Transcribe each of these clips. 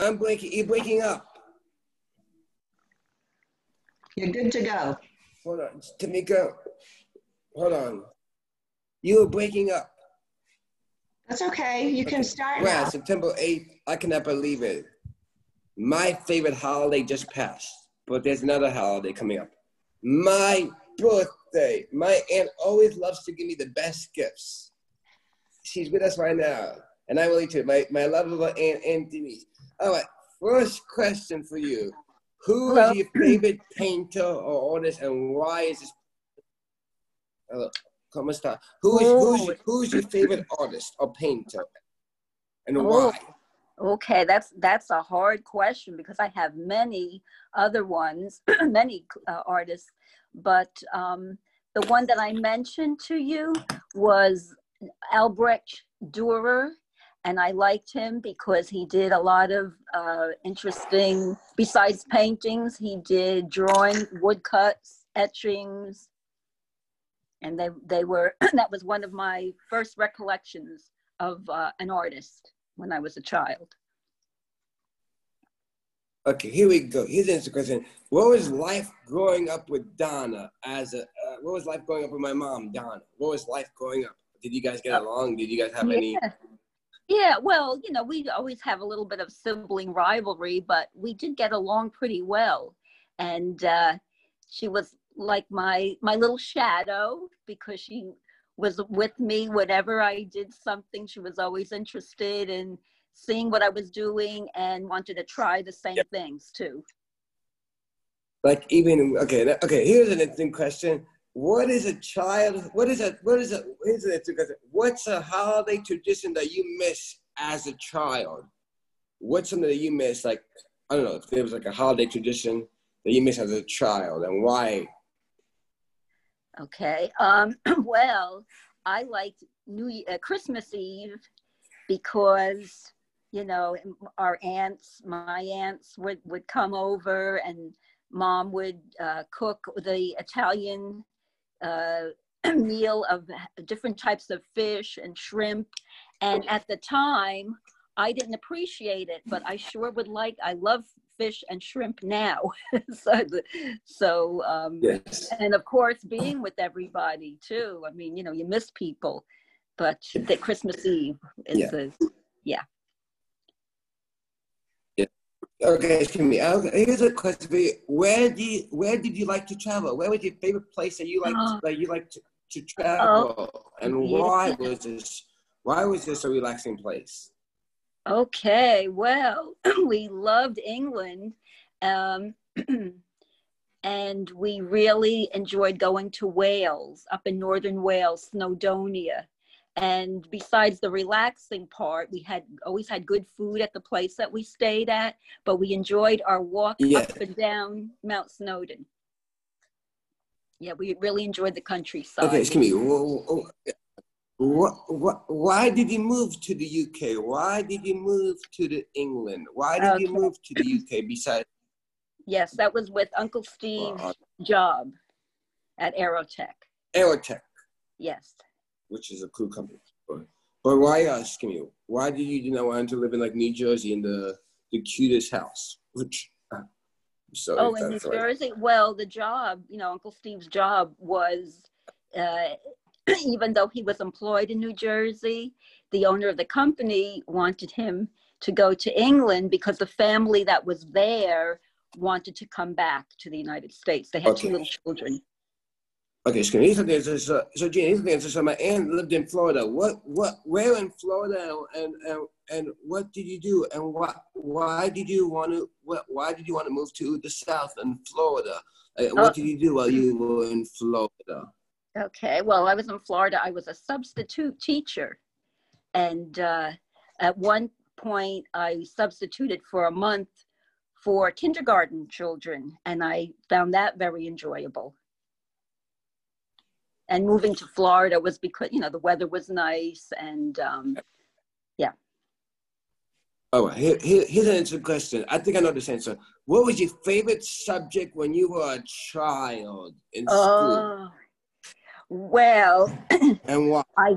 I'm breaking. You're breaking up. You're good to go. Hold on, Tamika. Hold on. You were breaking up. That's okay. You can start Well, now. September 8th, I cannot believe it. My favorite holiday just passed, but there's another holiday coming up. My birthday. My aunt always loves to give me the best gifts. She's with us right now, and I really too. My, my lovable aunt, Aunt Denise. All right, first question for you. Who Hello. is your favorite painter or artist, and why is this? Hello, ¿cómo está? Who is, who's, your, who's your favorite artist or painter, and Oh. why? Okay, that's that's a hard question because I have many other ones, many uh, artists, but um, the one that I mentioned to you was Albrecht Dürer, and I liked him because he did a lot of uh, interesting. Besides paintings, he did drawing, woodcuts, etchings, and they they were that was one of my first recollections of uh, an artist when I was a child. Okay, here we go. Here's the next question. What was life growing up with Donna as a? Uh, what was life growing up with my mom, Donna? What was life growing up? Did you guys get along? Did you guys have any? Yeah. Well, you know, we always have a little bit of sibling rivalry, but we did get along pretty well. And uh, she was like my my little shadow because she was with me whenever I did something. She was always interested in seeing what I was doing and wanted to try the same things too. Like even okay, okay. Here's an interesting question. What is a child? What is a? What is a? An interesting. What's a holiday tradition that you miss as a child? What's something that you miss? Like I don't know if there was like a holiday tradition that you miss as a child, and why? Okay. Um, well, I liked New uh, Christmas Eve because you know our aunts, my aunts would would come over and mom would uh, cook the Italian meal of different types of fish and shrimp. And at the time, I didn't appreciate it, but I sure would like. I love fish and shrimp now. so, so um, Yes. and of course being with everybody too i mean you know you miss people but the christmas eve is Yeah. the Okay, excuse me. Okay, here's a question for you. Where do you, where did you like to travel? Where was your favorite place that you like Oh. that you like to, to travel? and yeah. why was this why was this a relaxing place? okay well we loved england um, and we really enjoyed going to wales up in northern wales snowdonia and besides the relaxing part we had always had good food at the place that we stayed at but we enjoyed our walk Yeah. up and down mount snowdon yeah we really enjoyed the countryside Okay, excuse me. What, what, why did you move to the UK? Why did you move to the England? Why did you move to the UK besides? yes that was with uncle steve's job at aerotech Aerotech, yes which is a cool company. But, but why ask me? Why did you, you know want to live in like New Jersey in the the cutest house? Which uh, sorry Oh, in New right. Jersey? Well, the job, you know, Uncle Steve's job was, uh, even though he was employed in New Jersey, the owner of the company wanted him to go to England because the family that was there wanted to come back to the United States. They had two little children. Okay, so here's something. So, so, so Gene, here's something. So, my aunt lived in Florida. What, what, where in Florida, and and and what did you do, and why, why did you want to, what, why did you want to move to the South in Florida? Uh, Oh. what did you do while you were in Florida? Okay, well, I was in Florida. I was a substitute teacher. And uh, at one point, I substituted for a month for kindergarten children, and I found that very enjoyable. And moving to Florida was because, you know, the weather was nice and um, yeah. Oh, here, here, here's an interesting question. I think I know this answer. What was your favorite subject when you were a child in school, oh, well, and why? I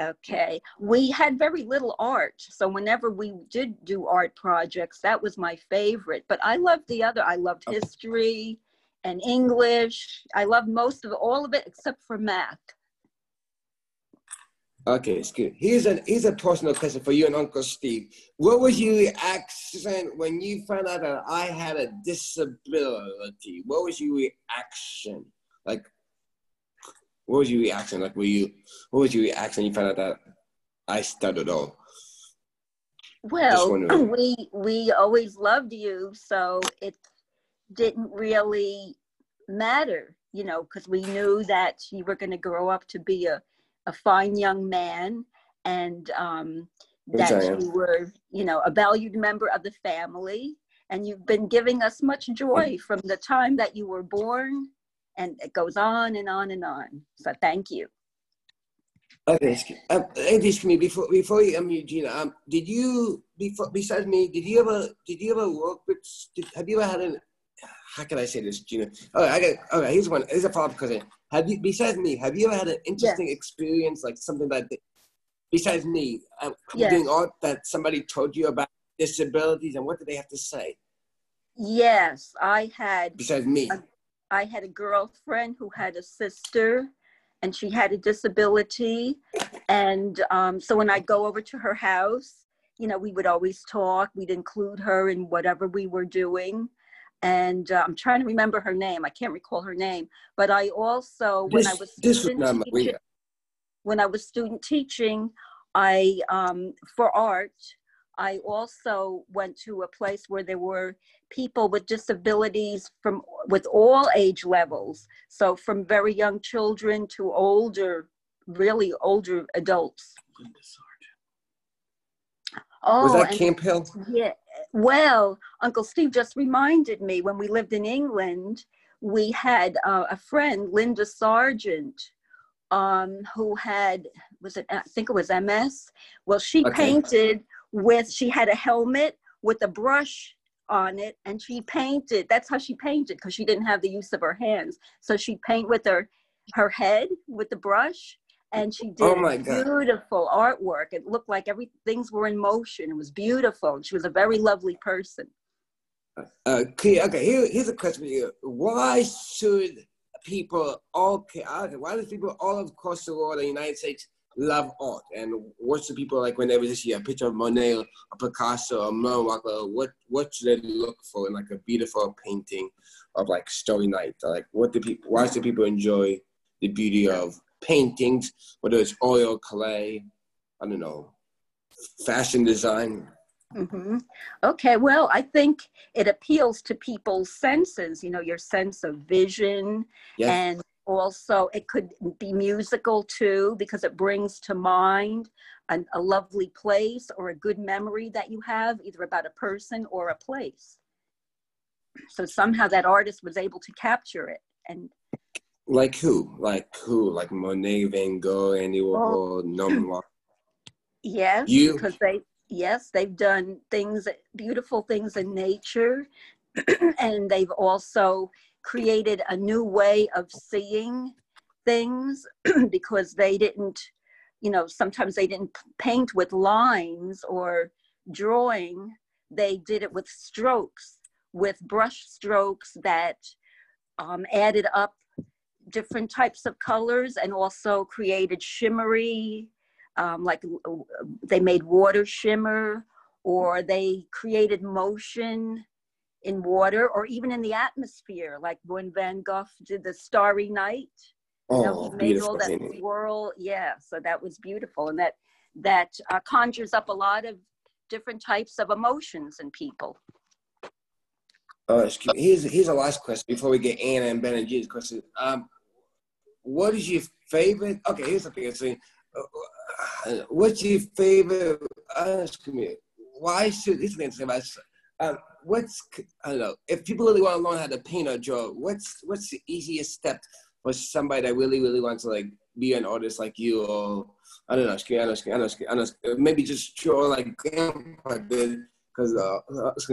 Okay. We had very little art. So whenever we did do art projects, that was my favorite. But I loved the other. I loved history and English. I love most of all of it except for math. Okay, it's good. Here's a here's a personal question for you and Uncle Steve. What was your reaction when you found out that I had a disability? What was your reaction? Like, what was your reaction? Like, were you? What was your reaction? when You found out that I stuttered all. Well, we we always loved you, so it didn't really matter, you know, because we knew that you were going to grow up to be a a fine young man and um, that you were, you know, a valued member of the family. And you've been giving us much joy from the time that you were born, and it goes on and on and on. So thank you. Okay, um, excuse me before before you um Eugenia, um, did you before besides me, did you ever did you ever work with? Did, have you ever had an how can I say this, Gina? Oh, I got. Okay, here's one. Here's a follow-up question. Have you, besides me, have you ever had an interesting yeah. experience, like something that, besides me, uh, yeah. doing art that somebody told you about disabilities, and what did they have to say? Yes, I had. Besides me, a, I had a girlfriend who had a sister, and she had a disability, and um, so when I go over to her house, you know, we would always talk. We'd include her in whatever we were doing and uh, I'm trying to remember her name. I can't recall her name, but I also when this, I was student teaching, when I was student teaching, I um, for art. I also went to a place where there were people with disabilities from with all age levels. So from very young children to older, really older adults. Oh, was that Camp Hill? Yeah, well, Uncle Steve just reminded me when we lived in England, we had uh, a friend, Linda Sargent, um, who had, was it, I think it was MS. Well, she okay. painted with, she had a helmet with a brush on it and she painted. That's how she painted because she didn't have the use of her hands. So she'd paint with her, her head with the brush and she oh did oh beautiful artwork. It looked like every things were in motion. It was beautiful. She was a very lovely person. Uh, okay, okay. Here, here's a question for you. Why should people all why do people all across the world, the United States, love art? And what's the people like when they just see a picture of Monet or Picasso or Moonwalker? What what should they look for in like a beautiful painting of like Starry Night? Like what do people? Why should people enjoy the beauty of paintings, whether it's oil, clay, I don't know, fashion design. Mm-hmm. Okay, well, I think it appeals to people's senses, you know, your sense of vision. Yes. And also, it could be musical too, because it brings to mind an, a lovely place or a good memory that you have, either about a person or a place. So somehow that artist was able to capture it. And like who? Like who? Like Monet, Van Gogh, Andy Warhol, Norman Walker. Yes, you? because they yes they've done things, beautiful things in nature, and they've also created a new way of seeing things because they didn't, you know, sometimes they didn't paint with lines or drawing. They did it with strokes, with brush strokes that um, added up different types of colors and also created shimmery, um, like they made water shimmer or they created motion in water or even in the atmosphere, like when Van Gogh did the Starry Night. Oh, you know, he made all that swirl. Yeah, so that was beautiful, and that that uh, conjures up a lot of different types of emotions in people. Uh, excuse, here's here's a last question before we get Anna and Ben and G's questions. Um, what is your favorite? Okay, here's the thing. Saying, uh, uh, what's your favorite? Uh, excuse me. Why should this thing about? Um, what's I don't know. If people really want to learn how to paint or draw, what's what's the easiest step for somebody that really really wants to like be an artist like you or I don't know, excuse, me, I don't know, I know, I know, maybe just draw like grandpa did because uh,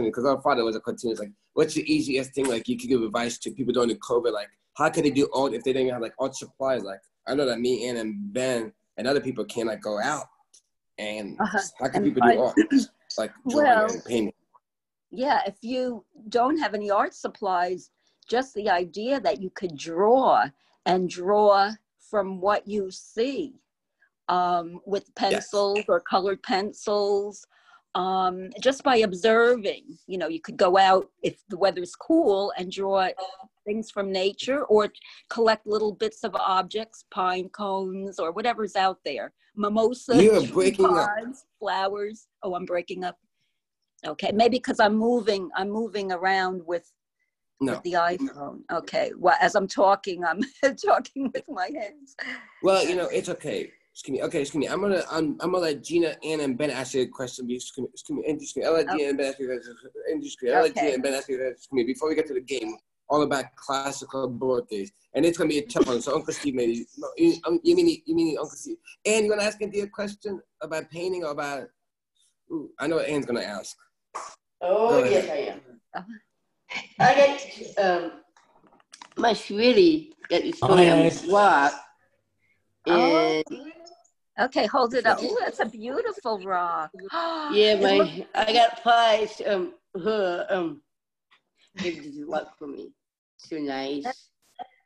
because uh, our father was a cartoonist. Like, what's the easiest thing like you could give advice to people during the COVID? Like, how could they do art if they didn't have like art supplies? Like I know that me, Ann, and Ben and other people cannot go out. And Uh-huh. how can And people do art like drawing Well- and painting? Yeah, if you don't have any art supplies, just the idea that you could draw and draw from what you see um, with pencils or colored pencils, um, just by observing. You know, you could go out if the weather's cool and draw things from nature or collect little bits of objects, pine cones or whatever's out there. Mimosas, You're tree breaking up. pods, flowers. Oh, I'm breaking up. Okay, maybe because I'm moving, I'm moving around with, No. with the iPhone. Okay, well, as I'm talking, I'm talking with my hands. Well, you know, it's okay. Excuse me. Okay, excuse me. I'm gonna I'm, I'm gonna let Gina, Anna, and Ben ask you a question. Excuse me. Excuse me. Excuse me. I'll let Gina and Ben ask you a question. Excuse me. I'll let Okay. Gina and Ben ask you a question. Excuse me. Before we get to the game, all about classical birthdays, and it's gonna be a tough one. So Uncle Steve maybe. No, you, um, you mean you mean Uncle Steve? And you wanna ask Andy a question about painting or about? Ooh, I know what Anne's gonna ask. Oh, Go yes. I am. I got um, my sweetie that is Oh, going on yes. this walk. Oh. Okay, hold it up. Ooh, that's a beautiful rock. yeah, my I got pies. Um, her um, it did luck for me. So nice.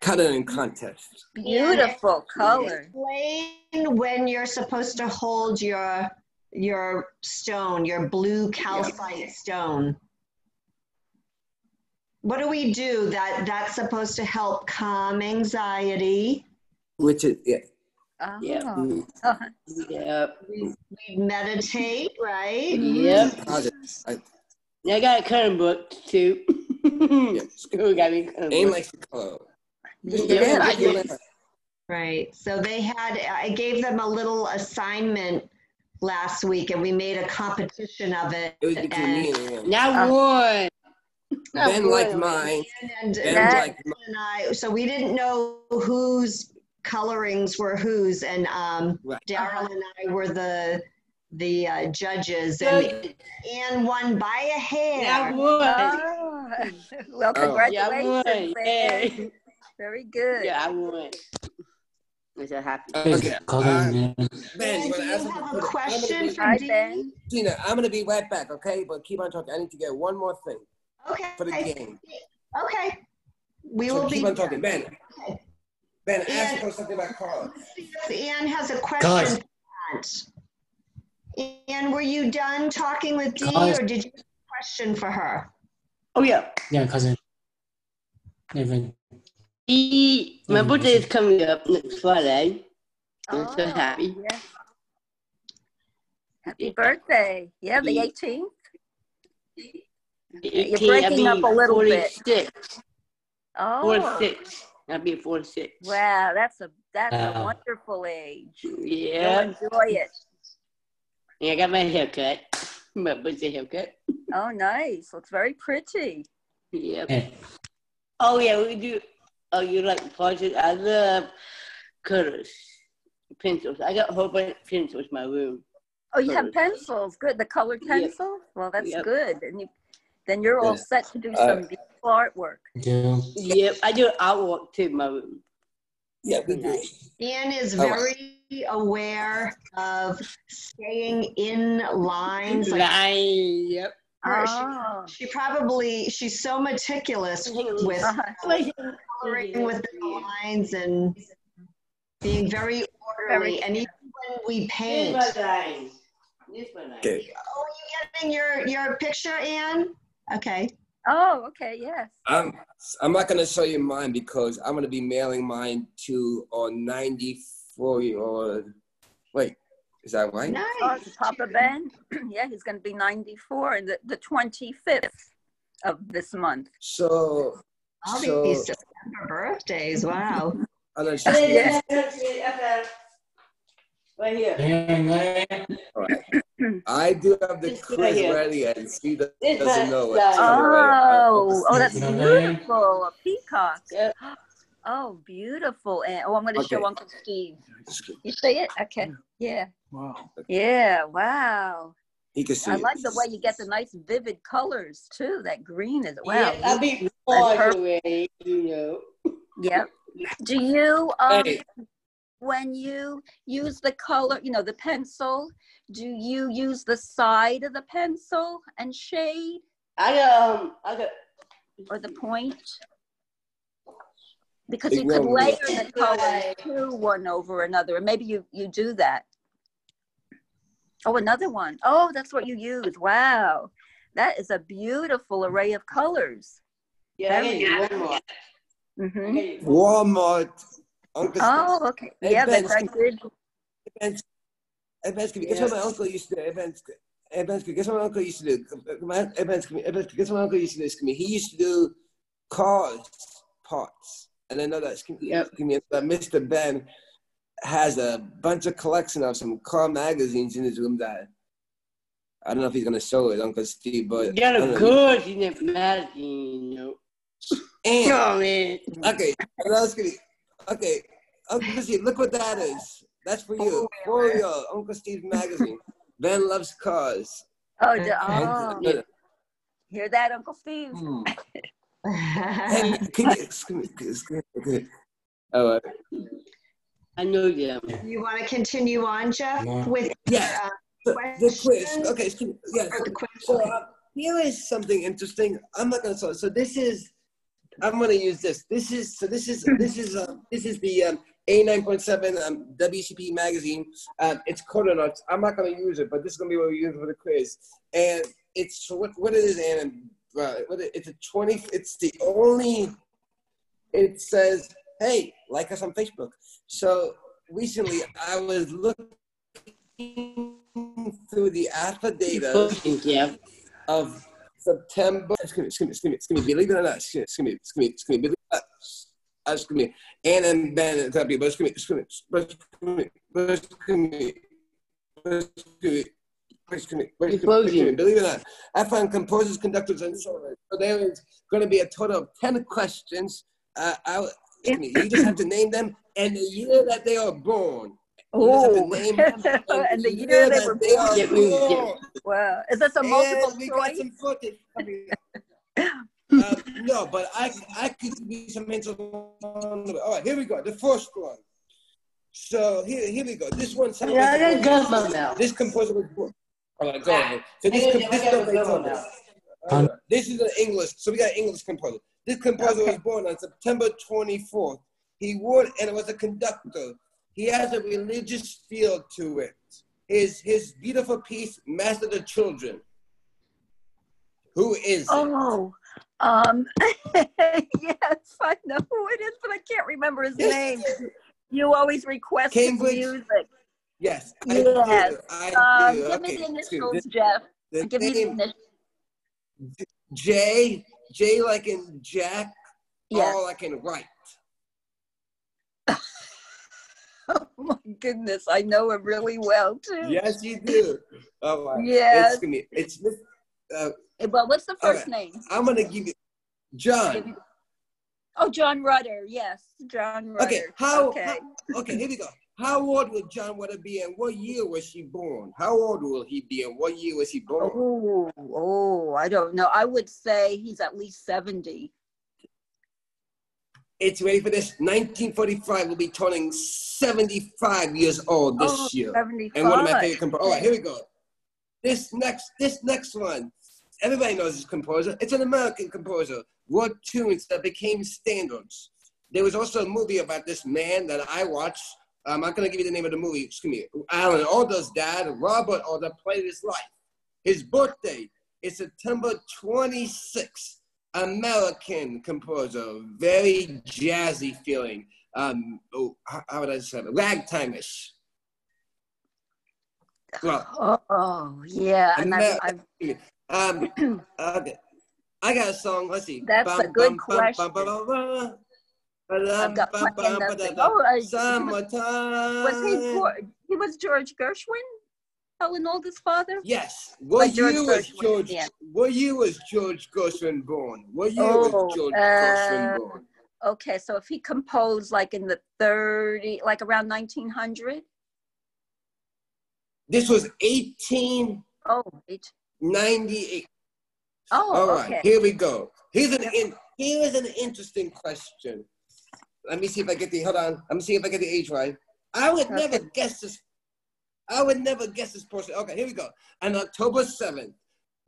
Coloring contest. beautiful color. Explain when you're supposed to hold your your stone, your blue calcite stone. What do we do? That that's supposed to help calm anxiety. Which is yeah. Oh. Yeah. Yep. We, we meditate, right? Yep. positive. I, I got a coloring book too. Yeah. Who got me a coloring Anne book? likes to color. Yeah, I I did. did. Right. So they had, I gave them a little assignment last week and we made a competition of it. It was between and, me and Anne. Now Uh, one. Now Ben liked mine. and, Ben That- liked mine. and I, so we didn't know whose colorings were whose and um, Right. Daryl and I were the the uh, judges and Good. Anne won by a hair. Now one. Oh. well, Oh. Yeah, I congratulations. Hey. Very good. Yeah, I won. I'm so happy. Okay. Coloring. Ben, Ben, you do you have something? a question for Hi, Dee? Ben. Gina, I'm gonna be right back, okay? But keep on talking. I need to get one more thing Okay. for the game. Okay. We so will keep be. on talking, Ben. Ben, ask And- her something about Carla. Anne has a question. Guys. Question. Anne, were you done talking with Dee or did you have a question for her? Oh yeah. Yeah, cousin. Even E, my birthday is coming up next Friday. I'm so Oh, happy. yes. Happy birthday. Yeah, the Yeah. 18th. You're breaking up a little bit. 46. Oh, 46. I'll be 46. wow. That's a that's a wonderful age. You'll Yeah. enjoy it. And I got my haircut. My birthday haircut. Oh, nice. Looks very pretty. Yep. hey, Oh yeah, we do. Oh, you like project? I love colors, pencils. I got a whole bunch of pencils in my room. Oh, you have pencils. Good. The colored Yep. Well, that's Yep. good. And you, then you're all set to do Uh, some beautiful artwork. Yeah. Yep, I do artwork too in my room. Yeah, we do. Anne is All right. very aware of staying in lines. Like Line, yep. her, she, Oh. she probably, she's so meticulous with Uh-huh. coloring with the lines and being very orderly. And even when we paint, Here's my line. Here's my line. Okay. oh, you getting your, your picture, Anne? Okay. Oh, okay. Yes. I'm I'm not gonna show you mine because I'm gonna be mailing mine to a 94 year old. Wait, is that right? Oh, nice. Oh, Papa Ben. yeah, he's going to be 94 and the, the 25th of this month. So All so these December birthdays. Wow. I'm gonna Right here. All right. I do have the Just right ready, and she doesn't This know it. line. So, Oh, oh, that's You know what I mean? beautiful. A peacock. Yep. Oh, beautiful. And oh, I'm going to show Uncle Steve. You see it? Okay. Yeah. Wow. Yeah. Wow. He can see I it. like the way you get the nice vivid colors too. That green is wow. Yeah, I'll be That's far perfect. away, you know. Yep. Do you um Hey, when you use the color, you know, the pencil, do you use the side of the pencil and shade I got um I got or the point? Because you could me. layer the colors too, one over another, and maybe you, you do that. Oh, another one. Oh, that's what you use. Wow. That is a beautiful array of colors. yeah, I Very got one more. hmm Walmart. Oh, uncle Oh, okay. Yeah, Ben, that's I did. Evans, Evans, guess what my uncle used to do? Evans, Evans, guess what my uncle used to do? My, Evans, Evans, guess what my uncle used to do? Excuse me. He used to do cars parts. And I know that, excuse Yep. excuse me, that Mr. Ben has a bunch of collection of some car magazines in his room that I don't know if he's gonna show it, Uncle Steve, but You got I a don't know. good in that magazine, you know. And Come on, man. Okay, what else can he- Okay, Uncle Steve, look what that is. That's for you. For your Uncle Steve's magazine. Ben loves cars. Oh, d- Okay. oh. hear that, Uncle Steve? Hmm. Hey, can you, excuse me, excuse me, okay. All right. I know them. You want to continue on, Jeff, Yeah. with Yeah. uh, The, the quiz. Okay, excuse me. Yeah. or the quiz? So uh, here is something interesting. I'm not gonna so so this is I'm gonna use this. This is so this is this is um, this is the um, A9.7 um, WCP magazine. Um, it's Codonauts. I'm not gonna use it, but this is gonna be what we use for the quiz. And it's so what what it is, and uh, what it, it's a 20. It's the only. It says, "Hey, like us on Facebook." So recently, I was looking through the alpha data Thank of September. Excuse me, excuse me, excuse me, excuse me, believe it or not, excuse me, excuse me, excuse me, excuse me, believe it or not, uh, excuse me, Ann and Ben, and excuse me, excuse me, but but excuse me, but excuse me, but excuse me, but excuse me, but excuse me, believe it or not, I found composers, conductors, and. So there is going to be a total of 10 questions. Uh, I, you just have to name them and the year that they are born. You just have to Oh, and the year they were they are Get me, get me. born. Wow. Is this a multiple And we got choice? some footage coming up. uh, no, but I I could give you some hints along the way. All right, here we go. The first one. So here here we go. This one sounds Yeah, I like got Gumbo now. this composer was born. All right, go ahead. So this I com- this I got composer- Gumbo now. this is an English. So we got English composer. This composer was born on September 24th. He would, and it was a conductor. He has a religious feel to it. His his beautiful piece, Mass of the Children. Who is it? Oh, um, yes, I know who it is, but I can't remember his Yes. name. You always request Cambridge. music. Yes, I Yes. do. I Um, do. give Okay, me the initials, Jeff. The Give me the initials. J, J like in Jack, Yes. R like in right. Oh my goodness, I know him really well too. Yes, you do. All right. Yes. It's, me. it's Miss- uh, Well, what's the first name? I'm gonna give you John. Oh, John Rutter. Yes, John Rutter. Okay, how, Okay. how- okay, here we go. How old will John Rutter be and what year was he born? How old will he be and what year was he born? Oh, oh, I don't know. I would say he's at least 70. It's ready for this. 1945 will be turning 75 years old this oh, year. 75. And one of my favorite composers. All right, here we go. This next, this next one, everybody knows this composer. It's an American composer. Wrote tunes that became standards. There was also a movie about this man that I watched. Um, I'm not gonna give you the name of the movie. Excuse me. Alan Alda's dad, Robert Alda, played his life. His birthday is September 26th. American composer, very jazzy feeling. Um, oh, how, would I say it? Ragtime-ish. Well, Oh, yeah. And I've, I've, Um, okay. I got a song. Let's see. That's a good question. I've I've got plenty of nothing. Oh, uh, Summertime. was he, he was George Gershwin? Alan Alda's father? Yes. Were Like George year was Gershwin, George? yeah. What year was George Gershwin born? What year Oh, was George uh, Gershwin born? Okay, so if he composed like in the 30, like around 1900? This was 1898. Oh, eight. Oh, All right, okay. here we go. Here's an in, here is an interesting question. Let me see if I get the hold on. Let me see if I get the age right. I would never guess this. I would never guess this person. Okay, here we go. On October 7th,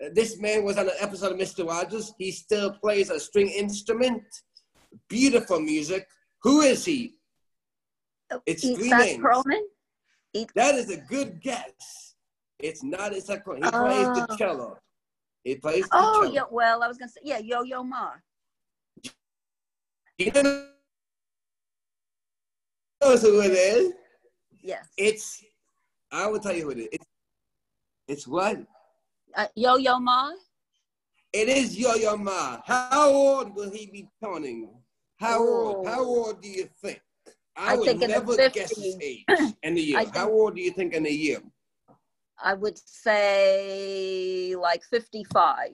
uh, this man was on an episode of Mr. Rogers. He still plays a string instrument. Beautiful music. Who is he? It's three Itzhak names. Perlman? That is a good guess. It's not Isaac Cohen. He plays the Oh. cello. He plays the Oh, cello. yeah. Well, I was gonna say, yeah, Yo Yo Ma. You know knows who it is? Yes. It's, I will tell you who it is. It's, it's what? Uh, Yo Yo Ma. It is Yo-Yo Ma. How old will he be turning? How old? Oh. How old do you think? I, I would never guess his age in the year. Think- How old do you think in a year? I would say like 55.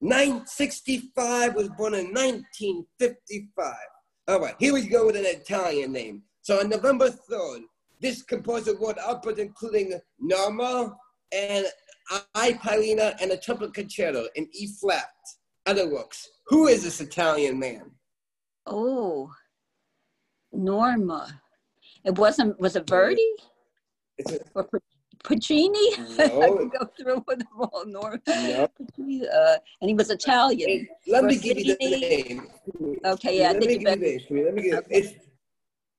965 was born in 1955. All right, here we go with an Italian name. So on November 3rd, this composer wrote output including Norma and I Paulina and a trumpet concerto in E flat. Other works. Who is this Italian man? Oh, Norma. It wasn't, was it Verdi It's a, or Pu- Puccini? I No. could go through with them all. Norma. no. Puccini, Uh, and he was Italian. It- let me give you the name. Okay, yeah, let me give you this. Let me give Okay.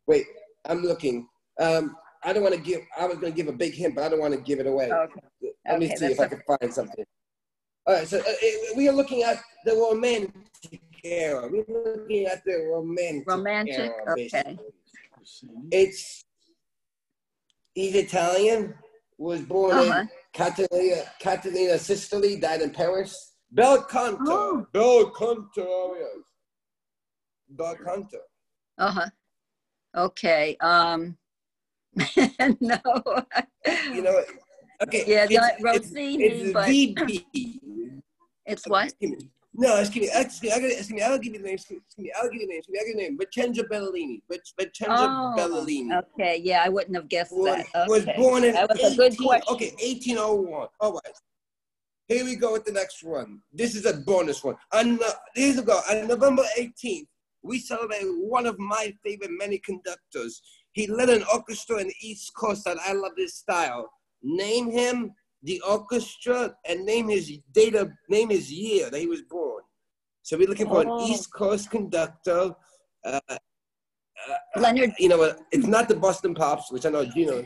wait, I'm looking. Um, I don't want to give I was gonna give a big hint, but I don't want to give it away. Okay. Let me okay, see if I can find something. All right, so uh, we are looking at the romantic era. We're looking at the romantic, Romantic, era, okay. It's he's Italian. Was born Uh-huh. in Catalina, Catalina, Sicily. Died in Paris. Bel Canto. Oh. Bel Canto. oh. Bel Canto. Uh huh. Okay. Um. no. You know. Okay. Yeah, it's, not it's, it's but VB. it's what? Excuse me. No, excuse me. Excuse me. I gotta, excuse me. I'll give you the name. Excuse me. I'll give you the name. Excuse me. I'll give you the name. Vincenzo Bellini. Vin- Vincenzo Oh, Bellini. okay. Yeah, I wouldn't have guessed Was, that. was born in That was 18, a good question. Okay, 1801. All right. Here we go with the next one. This is a bonus one. On, uh, here we go. On November 18th, we celebrate one of my favorite many conductors. He led an orchestra in the East Coast that I love his style. Name him, the orchestra, and name his date of, name his year that he was born. So we're looking for Oh. an East Coast conductor. Uh, Leonard, you know? It's not the Boston Pops, which I know Gino.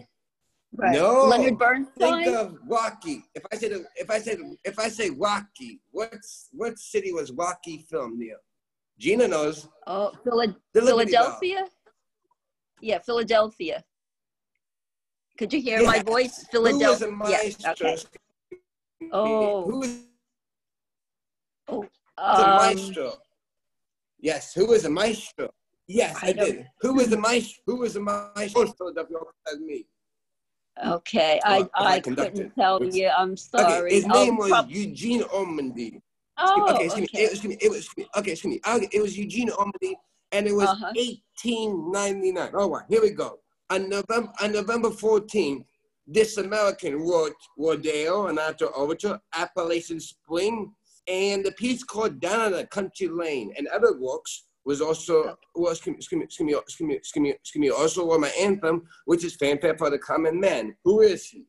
right. No. Leonard Burns. Think of Rocky. If I say if I say if I say Rocky, what's what city was Rocky filmed near? Gina knows. Oh, Phila- Philadelphia. Yeah, Philadelphia. Could you hear my voice? Who was Philadelphia. a Yes. maestro? Okay. Oh. Who was a Um, maestro? Yes. Who was a maestro? Yes, I, I did. Who was the maestro? Who was the maestro? of Philadelphia as me. okay, I Well, I I conducted, couldn't tell which- you. I'm Okay, sorry. his Oh, name was prob- Eugene Ormandy. oh, okay, excuse me. okay. It, excuse me. It was okay. Excuse me. I'll, it was Eugene Ormandy, and it was Uh-huh. 1899. All right, here we go. On November on November 14th, this American wrote Rodeo, an after overture, Appalachian Spring, and the piece called Down on the Country Lane, and other works was also was excuse me, excuse me, excuse me, excuse me, excuse me, also wrote my anthem, which is Fanfare for the Common Man. Who is he?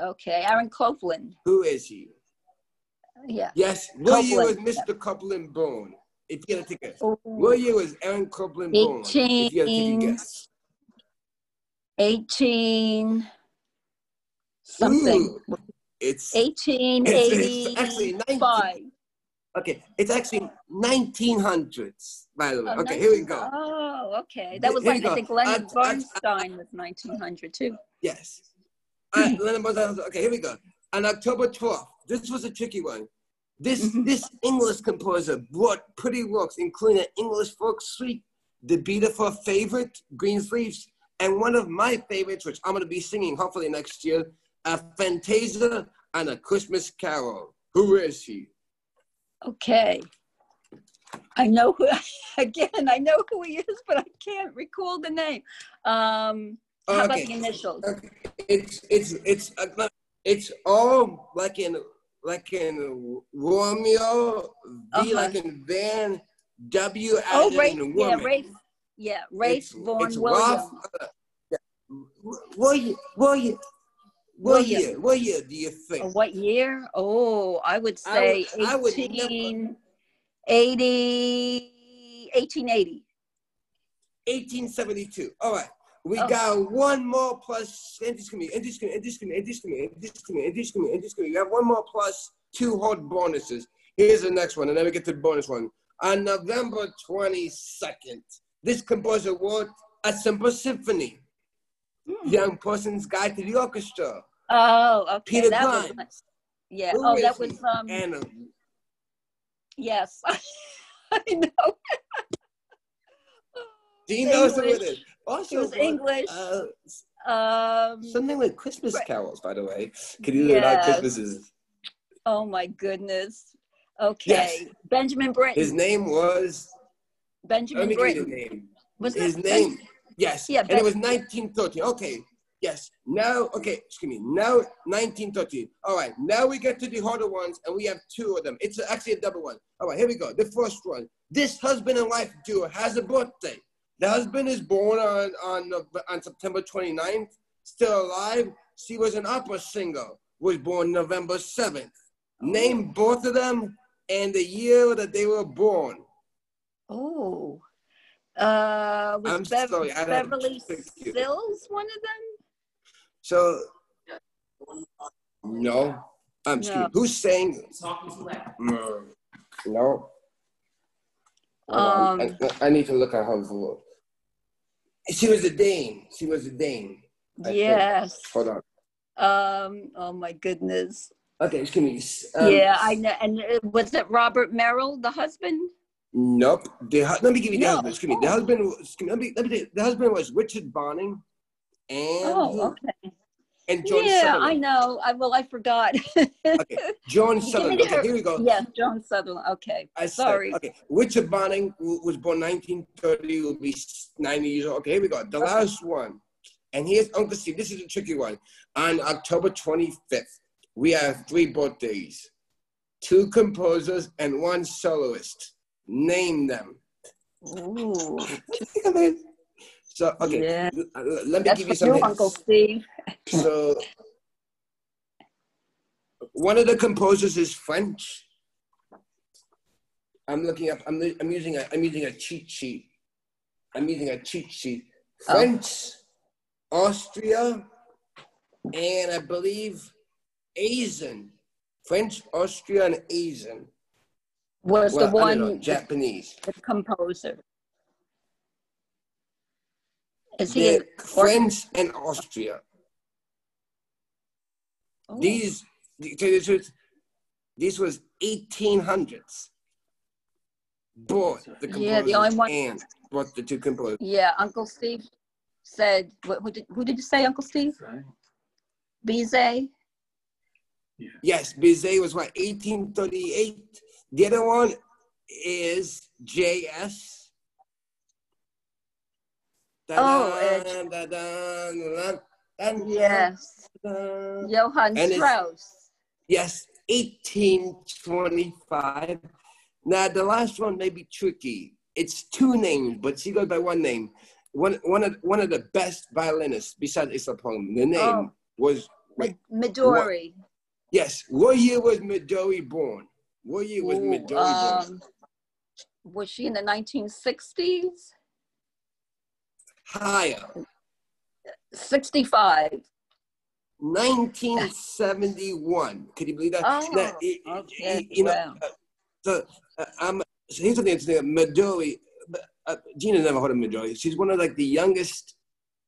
Okay, Aaron Copland. Who is he? Yeah. Yes, was Copland, Mr. Copland born? If you gotta take a Oh, what year was Aaron Copland born? If you gotta take a guess. 18 something. Ooh, it's, 1885. it's actually 19, okay, it's actually 1900s, by the way. Oh, okay, here we go. Oh, okay. That was Here like, I think Leonard I- Bernstein was 1900 too. Yes. All right, Leonard Bernstein- okay, here we go. On October 12th, this was a tricky one. This Mhm. this English composer brought pretty works, including an English folk suite, the beautiful favorite, Greensleeves, and one of my favorites, which I'm gonna be singing hopefully next year, a Fantasia and a Christmas Carol. Who is he? Okay. I know who, again, I know who he is, but I can't recall the name. Um, how about the initials? Okay, it's it's it's uh, it's all like in like in Romeo, V Uh-huh. like in Van, W Oh, as Rafe, in yeah, woman. Rafe, yeah, Rafe It's- Vaughan it's uh, what year? What year? What year? What year do you think? What year? Oh, I would I say would- I would never- 1880, 1880. 1872. All right. We Oh. got one more plus indiscriminate, indiscriminate, indiscriminate, indiscriminate, indiscriminate, indiscriminate, indiscriminate. We have one more plus two hard bonuses. Here's the next one, and then we get to the bonus one. On November 22nd, this composer wrote a simple symphony. Hmm. Young person's guide to the orchestra. Oh, okay. Peter that was Grimes. nice. Yeah. Who oh, that was um. Uh, Yes. I know. do you know who it is? Also, It was one, English. Uh, Um. something like Christmas carols, by the way. Can you do like Yes. Christmases? Oh my goodness. Okay. Benjamin Britten. His name was. Benjamin me give you the Britten. name. Was His name. Yes. Yeah, And Ben- it was 1913. Okay. Yes. Now, okay, excuse me. Now, 1913. All right. Now we get to the harder ones, and we have two of them. It's actually a double one. All right, here we go. The first one. This husband and wife duo has a birthday. The husband is born on, on, Nov- on September 29th, still alive. She was an opera singer, was born November 7th. Name both of them and the year that they were born. Oh. Uh, was I'm Bev- sorry, I'd have to Beverly trick you. Sills one of them? So, no. Um, excuse me. No. Who's saying? No. No. Um, I, I need to look at her for. She was a dame. She was a dame. I think. yes. Hold on. Um, oh my goodness. Okay, excuse me. Um, yeah, I know. And uh, was it Robert Merrill, the husband? Nope. The, hu- let me give you the No. husband. Excuse me. The husband. was- Excuse me. Let me, let me, the husband was Richard Bonynge, and Oh, okay. And Joan yeah, Sutherland. I know. I well, I forgot. Okay, Joan Sutherland. Okay, here we go. yeah, Joan Sutherland. Okay. I said, Sorry. okay, Richard Bonynge was born 1930, will be 90 years old. Okay, here we go. The last one. And here's oh, Uncle Steve. This is a tricky one. On October 25th, we have three birthdays two composers and one soloist. Name them. Ooh, So, okay, Yeah. Uh, l- let me that's give you some you, hints. Uncle Steve. So, one of the composers is French. I'm looking up. I'm, I'm using a. I'm using a cheat sheet. I'm using a cheat sheet. Oh. French, Austria, and I believe Asian. French, Austria, and Asian. Was Well, the don't know, one Japanese. the composer? Is he? The in- French and Austria. Oh, These, to tell you the truth, this was 1800s. Bought the composers Yeah, the only one- and bought the two composers. yeah, Uncle Steve said. What, who did? Who did you say, Uncle Steve? Bizet. Yes, Bizet was what 1838. The other one is J.S. Oh, dun, Yes. Johann And Strauss. Yes, 1825. Now the last one may be tricky. It's two names, but she goes by one name. One one of one of the best violinists besides Isla. The name Oh. was wait, Mi- Midori. yes. What year was Midori born? What year was Ooh, Midori born? um, was she in the 1960s? Higher. 65. 1971. Could you believe that? Oh, Now, okay, you know, wow. uh, so, uh, um, so here's something interesting. Midori, uh, Gina never heard of Midori. She's one of like the youngest.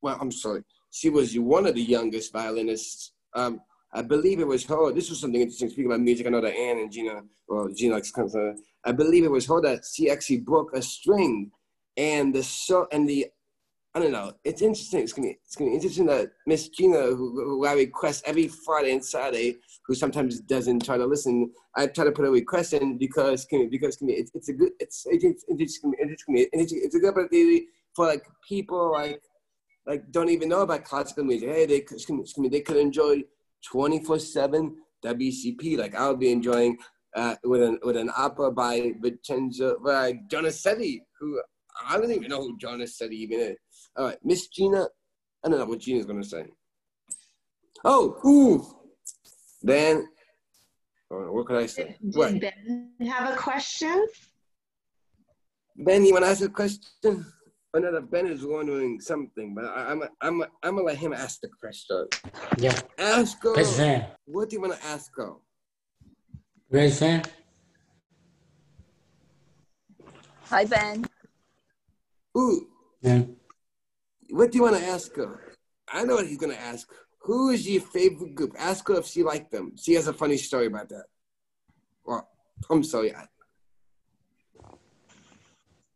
Well, I'm sorry. She was one of the youngest violinists. Um, I believe it was her. This was something interesting. Speaking about music, I know that Anne and Gina, well, Gina. Uh, I believe it was her that she actually broke a string, and the so and the I don't know. It's interesting. It's gonna be, it's gonna be interesting that Miss Gina, who, who I request every Friday and Saturday, who sometimes doesn't try to listen, I try to put a request in because because it's, it's a good it's it's it's, it's, it's, it's, a good opportunity for like people like like don't even know about classical music. Hey, they could they could enjoy twenty four seven WCP like I'll be enjoying uh, with an with an opera by Vincenzo by Donizetti, who I don't even know who Donizetti even is. All right, Miss Gina, I don't know what Gina's gonna say. Oh, ooh. Then, oh, what could I say? What? Ben have a question? Ben, you want to ask a question? Oh, no, no, Ben is wondering something, but I, I'm, I'm, I'm gonna let him ask the question. Yeah. Ask her. Best friend. What do you want to ask her? Best friend. Hi, Ben. Ooh, Yeah. What do you want to ask her? I know what he's gonna ask. Who is your favorite group? Ask her if she liked them. She has a funny story about that. Well, I'm sorry. I-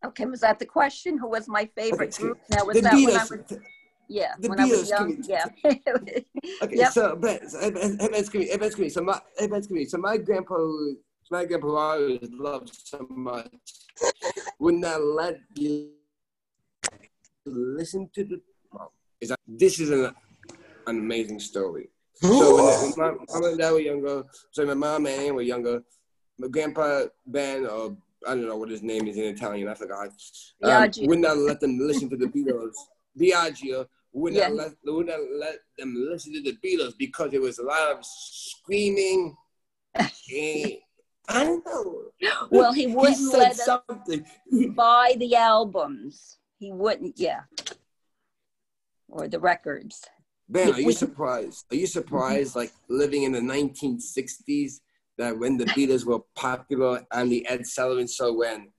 Okay, was that the question? Who was my favorite Okay, group? Now, was The that when I was, Beatles. yeah, the when I was Beatles, young? Yeah. Okay, Yep. so but, so, hey, Ben, hey, excuse me, hey, excuse me. So my, excuse me. So my grandpa, my grandpa who I always loved so much, would not let you listen to the. Well, is that, this is an, an amazing story. So when, when my mom and dad were younger, so my mom and Ann were younger, my grandpa Ben, or I don't know what his name is in Italian, I forgot, um, Biagio. would not let them listen to the Beatles. Biagio would Yeah. not let would not let them listen to the Beatles because there was a lot of screaming. and, I don't know. Well, he wouldn't said let us something. buy the albums. He wouldn't, yeah. Or the records. Ben, are you surprised? Are you surprised, like living in the 1960s, that when the Beatles were popular and the Ed Sullivan Show, when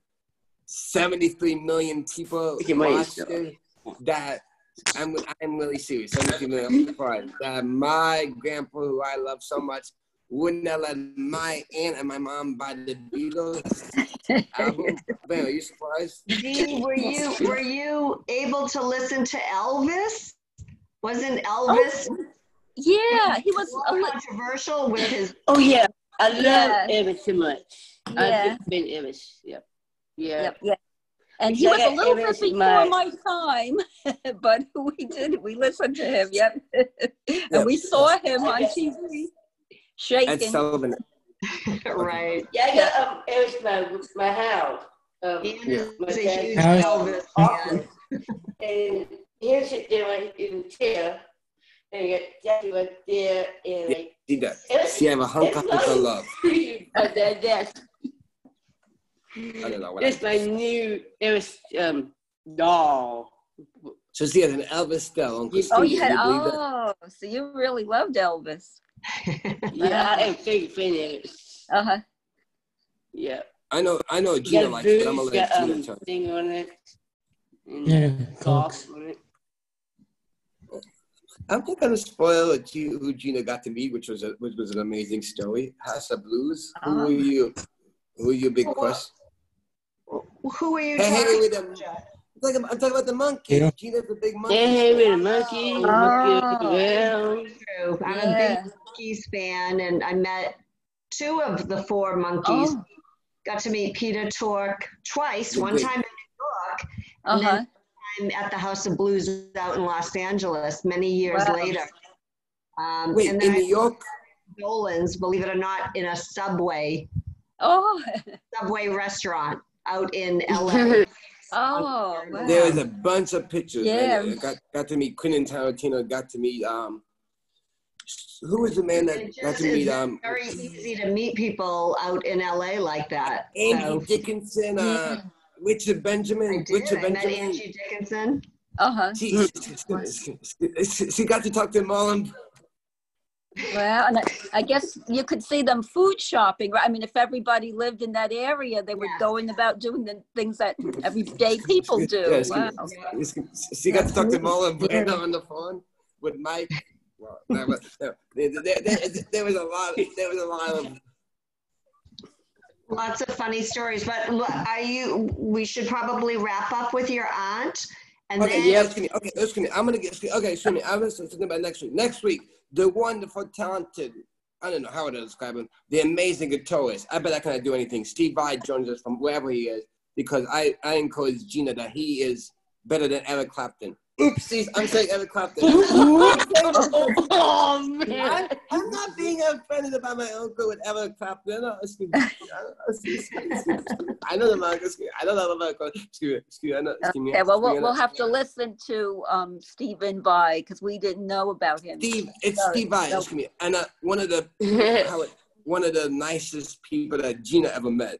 73 million people Look at my watched it, that I'm I'm really serious. 73 million. I'm surprised that my grandpa, who I love so much, wouldn't have let my aunt and my mom buy the Beatles album. Ben, are you surprised? Dee, were you were you able to listen to Elvis? Wasn't Elvis oh, Yeah, he was a a li- controversial with his? Oh yeah, I love Yeah. Elvis too much. Yeah. I've been Elvis. Yep. Yeah. Yep, yeah. And he was a little bit before my- my time, but we did, we listened to him, yep. Yep. And we saw him on Okay. TV, Ed shaking. Sullivan. right. Yeah, I got um, Elvis my my house. Um, Ian Yeah. is a huge Elvis Awesome. fan. and he'll sit there like in the chair, and you got Jackie right there, and like She does. She have a hunk of hunk of love. uh, that, that's I don't know what I that's my new Elvis um doll. So she had an Elvis doll. Oh, you had, can believe that? oh, so you really loved Elvis. Yeah, I am big fan of Elvis. Uh-huh. Yeah. I know, I know Gina got likes it. but I'm boots, gonna let got Gina um tell you. thing on it. And Yeah, golf Cokes. on it. I'm not gonna spoil it to you who Gina got to meet, which was a, which was an amazing story. House of Blues. Who were you? Who were you, big crush? Who are you Hey, hey, talking with them. I'm talking, I'm talking about the monkey. Yeah. Gina's the big monkey. Yeah, hey, with a monkey, Oh. monkey around. to? I'm a big Monkees fan, and I met two of the four Monkees. Oh, Got to meet Peter Tork twice. You One time in New York, and uh-huh. then I'm at the House of Blues out in Los Angeles many years Wow. later. Um, Wait, and in then New York? Dolan's, believe it or not, in a subway Oh, subway restaurant out in LA. oh, wow. There was a bunch of pictures. Yeah. man. I got got to meet Quentin Tarantino. Got to meet um. Who was the man that got to meet is um? very easy to meet people out in LA like that. Angie So Dickinson, uh, Yeah. Richard I Benjamin, did. Richard I met Benjamin. Angie Dickinson. Uh-huh. She, she, she, she got to talk to Marlon. Well, and I, I guess you could see them food shopping, right? I mean, if everybody lived in that area, they were Yes. going about doing the things that everyday people do. Yeah, she, Wow. she got to talk to Marlon Brando on the phone with Mike. Well, that was, there, there, there, there was a lot. There was a lot of. Lots of funny stories, but are you? We should probably wrap up with your aunt, and Okay, then yeah, excuse me. Okay, excuse me. I'm gonna get. Okay, excuse me. I'm just thinking about next week. Next week, the wonderful, talented. I don't know how to describe him. The amazing guitarist. I bet I cannot do anything. Steve Vai joins us from wherever he is because I I encourage Gina that he is better than Eric Clapton. Oopsies, I'm saying Eric Clapton. oh man. I'm, I'm not being offended by my uncle with Eric Clapton. No, excuse me. I know the man. I don't know the man. Excuse me. Excuse me. I know. Excuse me. Okay, well, we'll, we'll have to listen to um, Stephen Vai because we didn't know about him. Steve, it's Sorry. Steve Vai. Excuse me. And uh, one of the it, one of the nicest people that Gina ever met.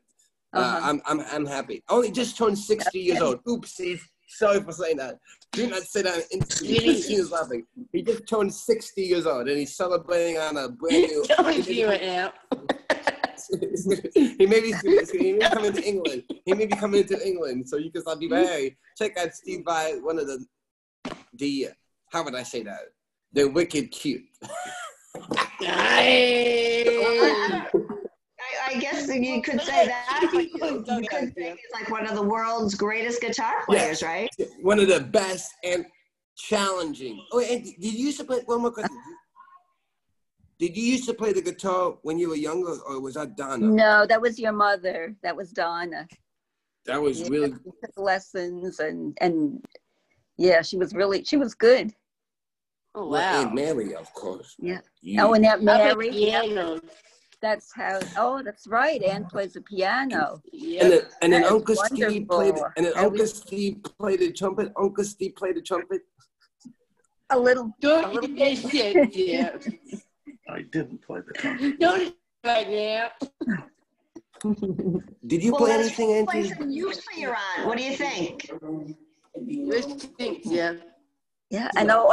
Uh, Uh-huh. I'm I'm I'm happy. Only just turned 60 years old. Oopsies. Sorry for saying that. Do not say that in Really? Gina's laughing. He just turned 60 years old and he's celebrating on a brand new. Don't right now. he may be he may be coming to England. He may be coming to England, so you can stop be very check out Steve Vai one of the the how would I say that? They're wicked cute. Nice. I, I guess you could say that. but You you could say he's like one of the world's greatest guitar players, right? One of the best and challenging. Oh, and did you used to play one more question? Did you used to play the guitar when you were younger, or was that Donna? No, that was your mother. That was Donna. That was Yeah, really she took lessons and and yeah, she was really she was good. Oh well, wow. Aunt Mary, of course. Yeah. You- Oh, and that Mary. piano. That's how. Oh, that's right. Anne plays the piano. and Yeah. then, and then That is Uncle Steve played, wonderful. and then That Uncle was- Steve played the trumpet. Uncle Steve played the trumpet. A little. a Don't little you get shit, yeah. I didn't play the trumpet. Don't right now. Did you Well, play let's anything, play Auntie? some You See You're On. What do you think? Let's think, yeah. Yeah, and oh,